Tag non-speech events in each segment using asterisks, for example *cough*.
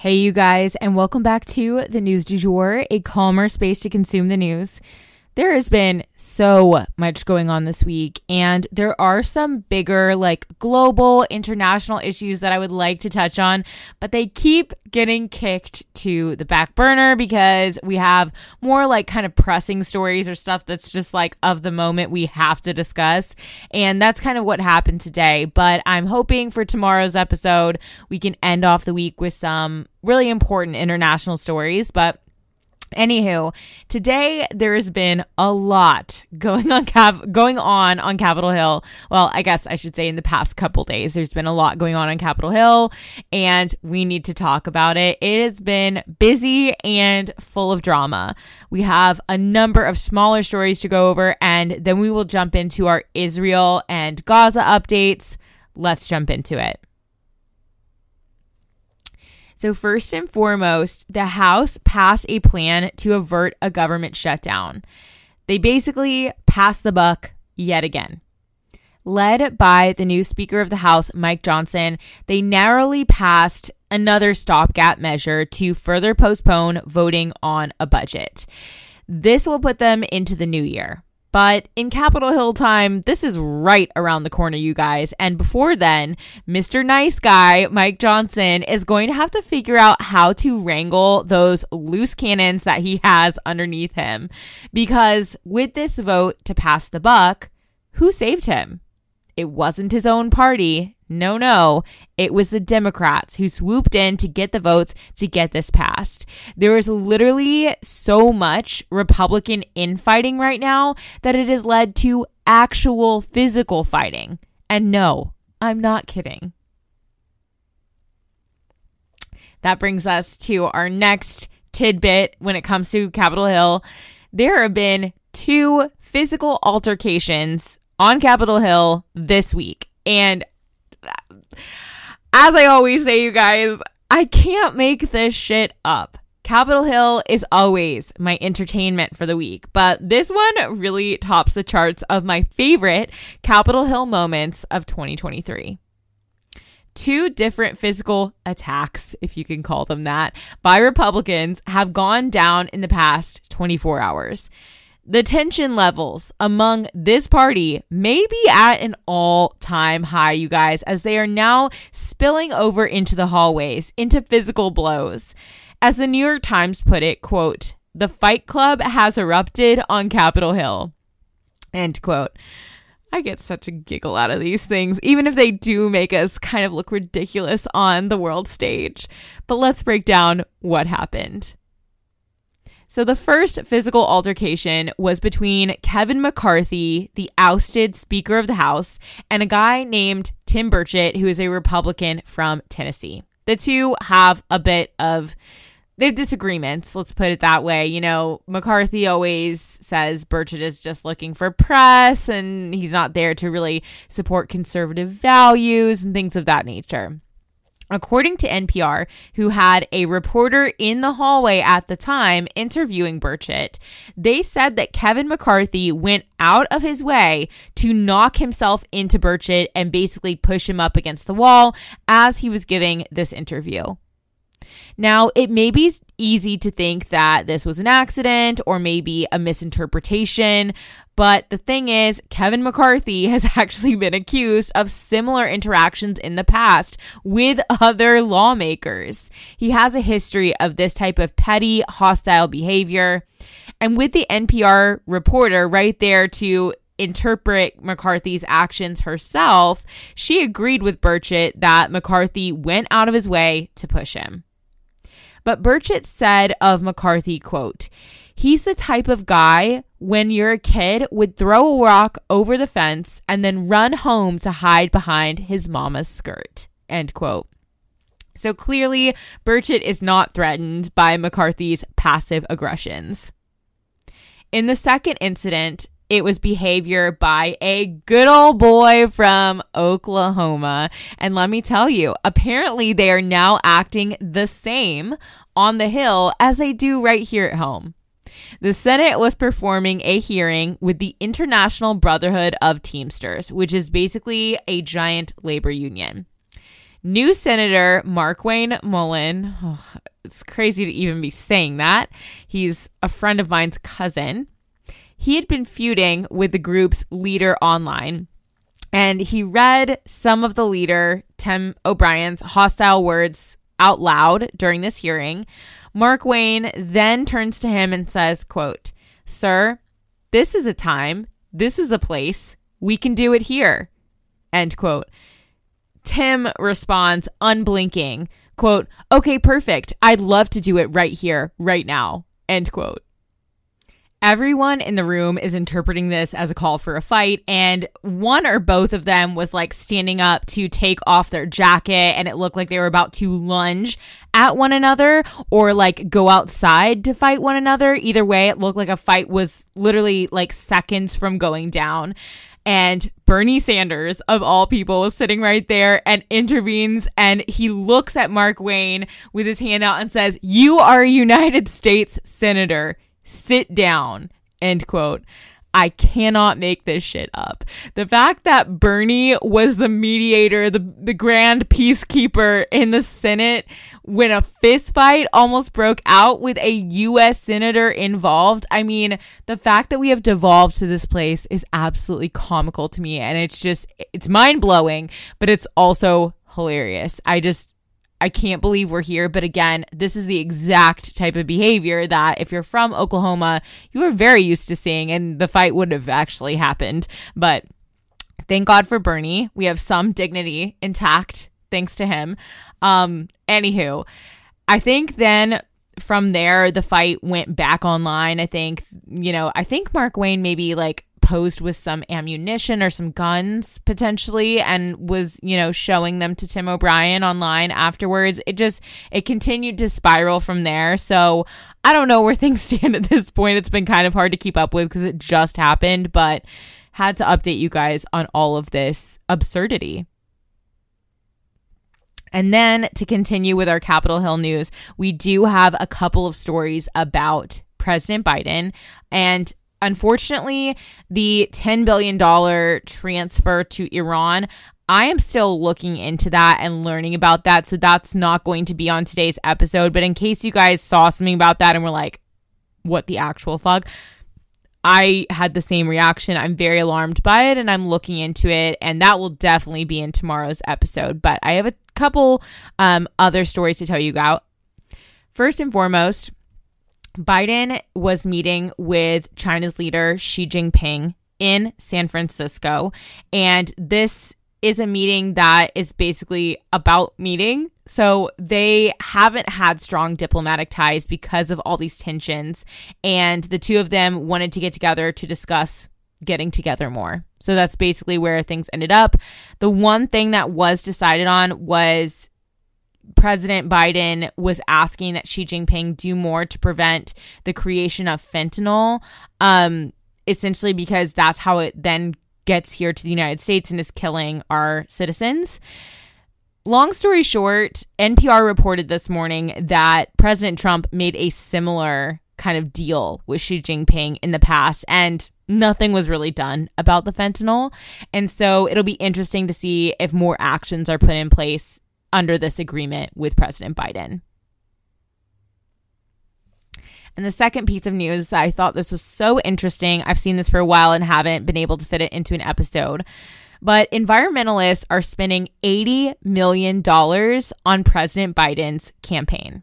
Hey, you guys, and welcome back to the News du Jour, a calmer space to consume the news. There has been so much going on this week, and there are some bigger, like global, international issues that I would like to touch on, but they keep getting kicked to the back burner because we have more like kind of pressing stories or stuff that's just like of the moment we have to discuss. And that's kind of what happened today. But I'm hoping for tomorrow's episode, we can end off the week with some really important international stories. But Anywho, today there has been a lot going on Cap- going on on Capitol Hill. Well, I guess I should say in the past couple days there's been a lot going on on Capitol Hill and we need to talk about it. It has been busy and full of drama. We have a number of smaller stories to go over and then we will jump into our Israel and Gaza updates. Let's jump into it. So, first and foremost, the House passed a plan to avert a government shutdown. They basically passed the buck yet again. Led by the new Speaker of the House, Mike Johnson, they narrowly passed another stopgap measure to further postpone voting on a budget. This will put them into the new year. But in Capitol Hill time, this is right around the corner, you guys. And before then, Mr. Nice Guy, Mike Johnson, is going to have to figure out how to wrangle those loose cannons that he has underneath him. Because with this vote to pass the buck, who saved him? It wasn't his own party. No, no. It was the Democrats who swooped in to get the votes to get this passed. There is literally so much Republican infighting right now that it has led to actual physical fighting. And no, I'm not kidding. That brings us to our next tidbit when it comes to Capitol Hill. There have been two physical altercations on Capitol Hill this week. And as I always say, you guys, I can't make this shit up. Capitol Hill is always my entertainment for the week, but this one really tops the charts of my favorite Capitol Hill moments of 2023 two different physical attacks, if you can call them that, by Republicans have gone down in the past 24 hours. The tension levels among this party may be at an all time high, you guys, as they are now spilling over into the hallways, into physical blows. As the New York Times put it, quote, the fight club has erupted on Capitol Hill. End quote. I get such a giggle out of these things, even if they do make us kind of look ridiculous on the world stage. But let's break down what happened. So the first physical altercation was between Kevin McCarthy, the ousted Speaker of the House, and a guy named Tim Burchett, who is a Republican from Tennessee. The two have a bit of they have disagreements, let's put it that way. You know, McCarthy always says Burchett is just looking for press and he's not there to really support conservative values and things of that nature. According to NPR, who had a reporter in the hallway at the time interviewing Burchett, they said that Kevin McCarthy went out of his way to knock himself into Burchett and basically push him up against the wall as he was giving this interview. Now, it may be easy to think that this was an accident or maybe a misinterpretation, but the thing is, Kevin McCarthy *laughs* has actually been accused of similar interactions in the past with other lawmakers. He has a history of this type of petty, hostile behavior. And with the NPR reporter right there to interpret McCarthy's actions herself, she agreed with Burchett that McCarthy went out of his way to push him. But Burchett said of McCarthy, quote, He's the type of guy when you're a kid would throw a rock over the fence and then run home to hide behind his mama's skirt. End quote. So clearly, Burchett is not threatened by McCarthy's passive aggressions. In the second incident, it was behavior by a good old boy from Oklahoma. And let me tell you, apparently they are now acting the same on the Hill as they do right here at home. The Senate was performing a hearing with the International Brotherhood of Teamsters, which is basically a giant labor union. New Senator Markwayne Mullin, oh, it's crazy to even be saying that. He's a friend of mine's cousin. He had been feuding with the group's leader online, and he read some of the leader, Tim O'Brien's, hostile words out loud during this hearing. Markwayne then turns to him and says, quote, Sir, this is a time, this is a place, we can do it here. End quote. Tim responds, unblinking, quote, okay, perfect. I'd love to do it right here, right now, end quote. Everyone in the room is interpreting this as a call for a fight, and one or both of them was like standing up to take off their jacket, and it looked like they were about to lunge at one another or like go outside to fight one another. Either way, it looked like a fight was literally like seconds from going down. And Bernie Sanders, of all people, was sitting right there and intervenes. And he looks at Markwayne with his hand out and says, You are a United States Senator. Sit down. End quote. I cannot make this shit up. The fact that Bernie was the mediator, the, the grand peacekeeper in the Senate when a fist fight almost broke out with a U.S. senator involved. I mean, the fact that we have devolved to this place is absolutely comical to me. And it's just, it's mind blowing, but it's also hilarious. I just, I can't believe we're here. But again, this is the exact type of behavior that if you're from Oklahoma, you are very used to seeing, and the fight would have actually happened. But thank God for Bernie. We have some dignity intact thanks to him. Um, anywho, I think then from there, the fight went back online. I think, you know, I think Markwayne maybe like posed with some ammunition or some guns potentially and was, you know, showing them to Tim O'Brien online afterwards. It just it continued to spiral from there. So, I don't know where *laughs* things stand at this point. It's been kind of hard to keep up with because it just happened, but had to update you guys on all of this absurdity. And then to continue with our Capitol Hill news, we do have a couple of stories about President Biden. And unfortunately, the $10 billion transfer to Iran, I am still looking into that and learning about that. So that's not going to be on today's episode. But in case you guys saw something about that and were like, what the actual fuck? I had the same reaction. I'm very alarmed by it and I'm looking into it. And that will definitely be in tomorrow's episode. But I have a couple um, other stories to tell you about. First and foremost, Biden was meeting with China's leader Xi Jinping in San Francisco. And this is a meeting that is basically about meeting. So they haven't had strong diplomatic ties because of all these tensions. And the two of them wanted to get together to discuss getting together more. So that's basically where things ended up. The one thing that was decided on was President Biden was asking that Xi Jinping do more to prevent the creation of fentanyl, um, essentially because that's how it then gets here to the United States and is killing our citizens. Long story short, NPR reported this morning that President Trump made a similar kind of deal with Xi Jinping in the past, and nothing was really done about the fentanyl. And so it'll be interesting to see if more actions are put in place under this agreement with President Biden. And the second piece of news, I thought this was so interesting. I've seen this for a while and haven't been able to fit it into an episode. But environmentalists are spending $80 million on President Biden's campaign.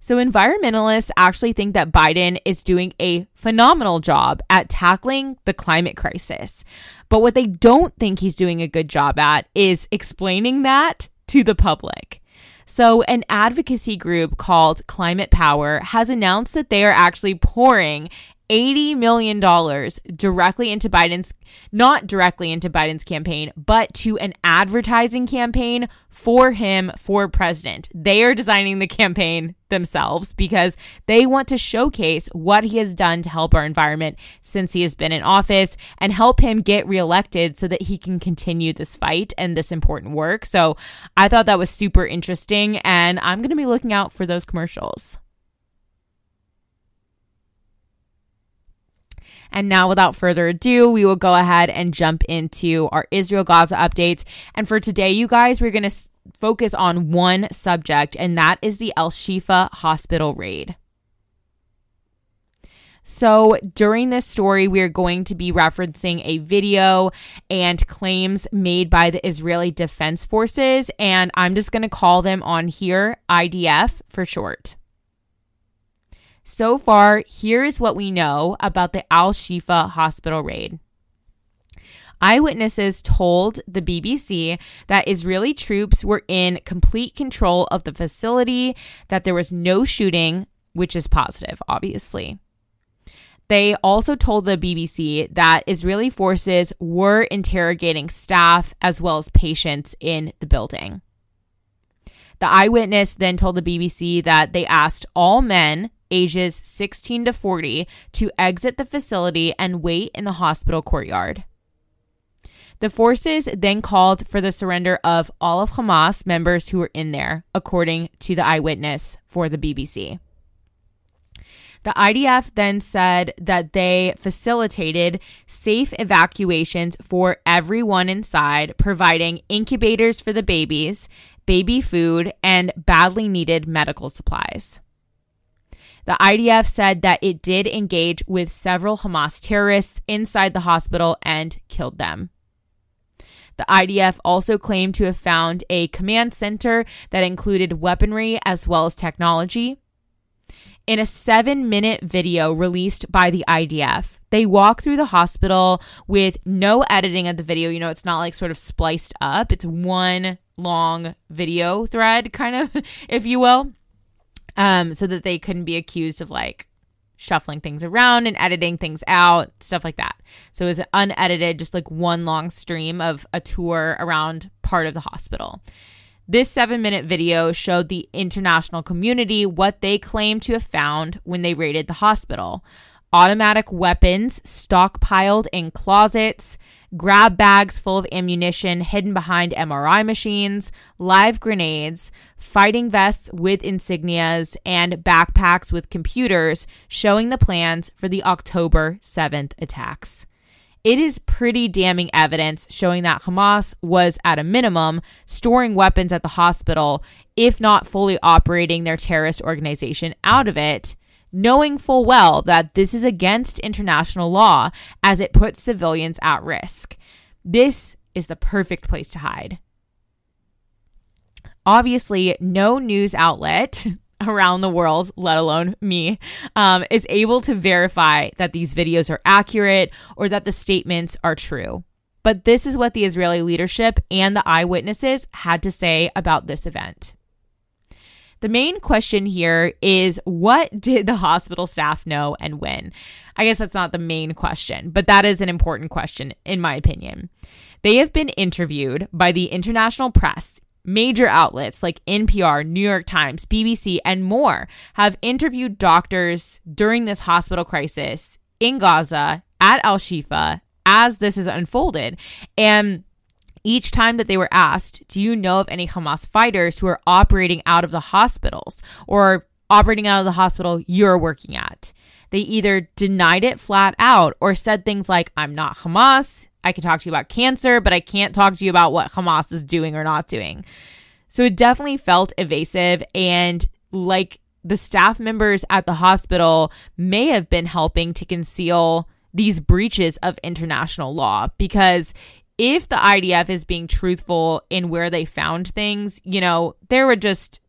So, environmentalists actually think that Biden is doing a phenomenal job at tackling the climate crisis. But what they don't think he's doing a good job at is explaining that to the public. So, an advocacy group called Climate Power has announced that they are actually pouring $80 million directly into Biden's, not directly into Biden's campaign, but to an advertising campaign for him for president. They are designing the campaign themselves because they want to showcase what he has done to help our environment since he has been in office and help him get reelected so that he can continue this fight and this important work. So I thought that was super interesting and I'm going to be looking out for those commercials. And now, without further ado, we will go ahead and jump into our Israel Gaza updates. And for today, you guys, we're going to s- focus on one subject, and that is the El Shifa hospital raid. So, during this story, we are going to be referencing a video and claims made by the Israeli Defense Forces, and I'm just going to call them on here IDF for short. So far, here is what we know about the Al Shifa hospital raid. Eyewitnesses told the BBC that Israeli troops were in complete control of the facility, that there was no shooting, which is positive, obviously. They also told the BBC that Israeli forces were interrogating staff as well as patients in the building. The eyewitness then told the BBC that they asked all men ages 16 to 40 to exit the facility and wait in the hospital courtyard. The forces then called for the surrender of all of Hamas members who were in there, according to the eyewitness for the BBC. The IDF then said that they facilitated safe evacuations for everyone inside, providing incubators for the babies, baby food, and badly needed medical supplies. The IDF said that it did engage with several Hamas terrorists inside the hospital and killed them. The IDF also claimed to have found a command center that included weaponry as well as technology. In a seven minute video released by the IDF, they walk through the hospital with no editing of the video. You know, it's not like sort of spliced up, it's one long video thread, kind of, *laughs* if you will um, so that they couldn't be accused of like shuffling things around and editing things out, stuff like that. So it was unedited, just like one long stream of a tour around part of the hospital. This seven minute video showed the international community what they claimed to have found when they raided the hospital automatic weapons stockpiled in closets, grab bags full of ammunition hidden behind MRI machines, live grenades, fighting vests with insignias, and backpacks with computers showing the plans for the October 7th attacks. It is pretty damning evidence showing that Hamas was, at a minimum, storing weapons at the hospital, if not fully operating their terrorist organization out of it knowing full well that this is against international law as it puts civilians at risk. This is the perfect place to hide. Obviously, no news outlet *laughs* around the world, let alone me, um, is able to verify that these videos are accurate or that the statements are true. But this is what the Israeli leadership and the eyewitnesses had to say about this event. The main question here is what did the hospital staff know and when? I guess that's not the main question, but that is an important question, in my opinion. They have been interviewed by the international press. Major outlets like NPR, New York Times, BBC, and more have interviewed doctors during this hospital crisis in Gaza at Al Shifa as this has unfolded. And each time that they were asked, Do you know of any Hamas fighters who are operating out of the hospitals or operating out of the hospital you're working at? They either denied it flat out or said things like, I'm not Hamas. I can talk to you about cancer, but I can't talk to you about what Hamas is doing or not doing. So it definitely felt evasive and like the staff members at the hospital may have been helping to conceal these breaches of international law because if the IDF is being truthful in where they found things, you know, there were just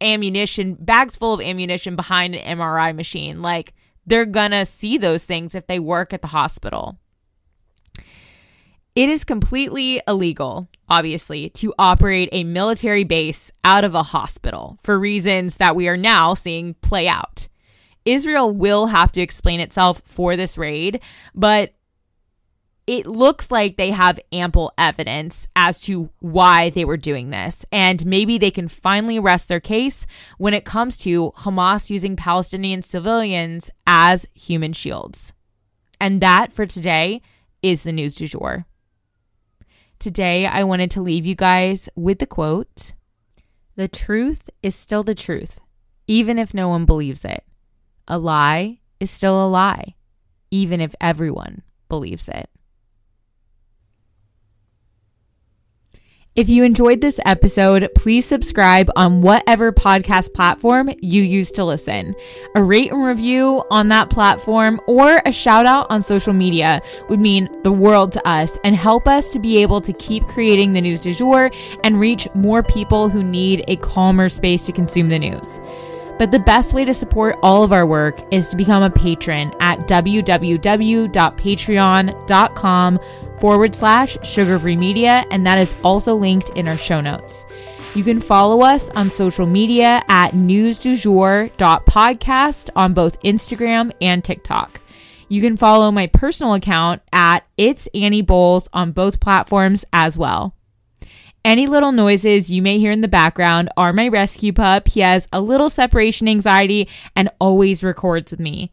ammunition, bags full of ammunition behind an MRI machine. Like they're gonna see those things if they work at the hospital. It is completely illegal, obviously, to operate a military base out of a hospital for reasons that we are now seeing play out. Israel will have to explain itself for this raid, but it looks like they have ample evidence as to why they were doing this. And maybe they can finally rest their case when it comes to Hamas using Palestinian civilians as human shields. And that for today is the news du jour. Today, I wanted to leave you guys with the quote The truth is still the truth, even if no one believes it. A lie is still a lie, even if everyone believes it. If you enjoyed this episode, please subscribe on whatever podcast platform you use to listen. A rate and review on that platform or a shout out on social media would mean the world to us and help us to be able to keep creating the news du jour and reach more people who need a calmer space to consume the news. But the best way to support all of our work is to become a patron at www.patreon.com forward slash sugarfree media, and that is also linked in our show notes. You can follow us on social media at newsdujour.podcast on both Instagram and TikTok. You can follow my personal account at It's Annie Bowles on both platforms as well. Any little noises you may hear in the background are my rescue pup. He has a little separation anxiety and always records with me.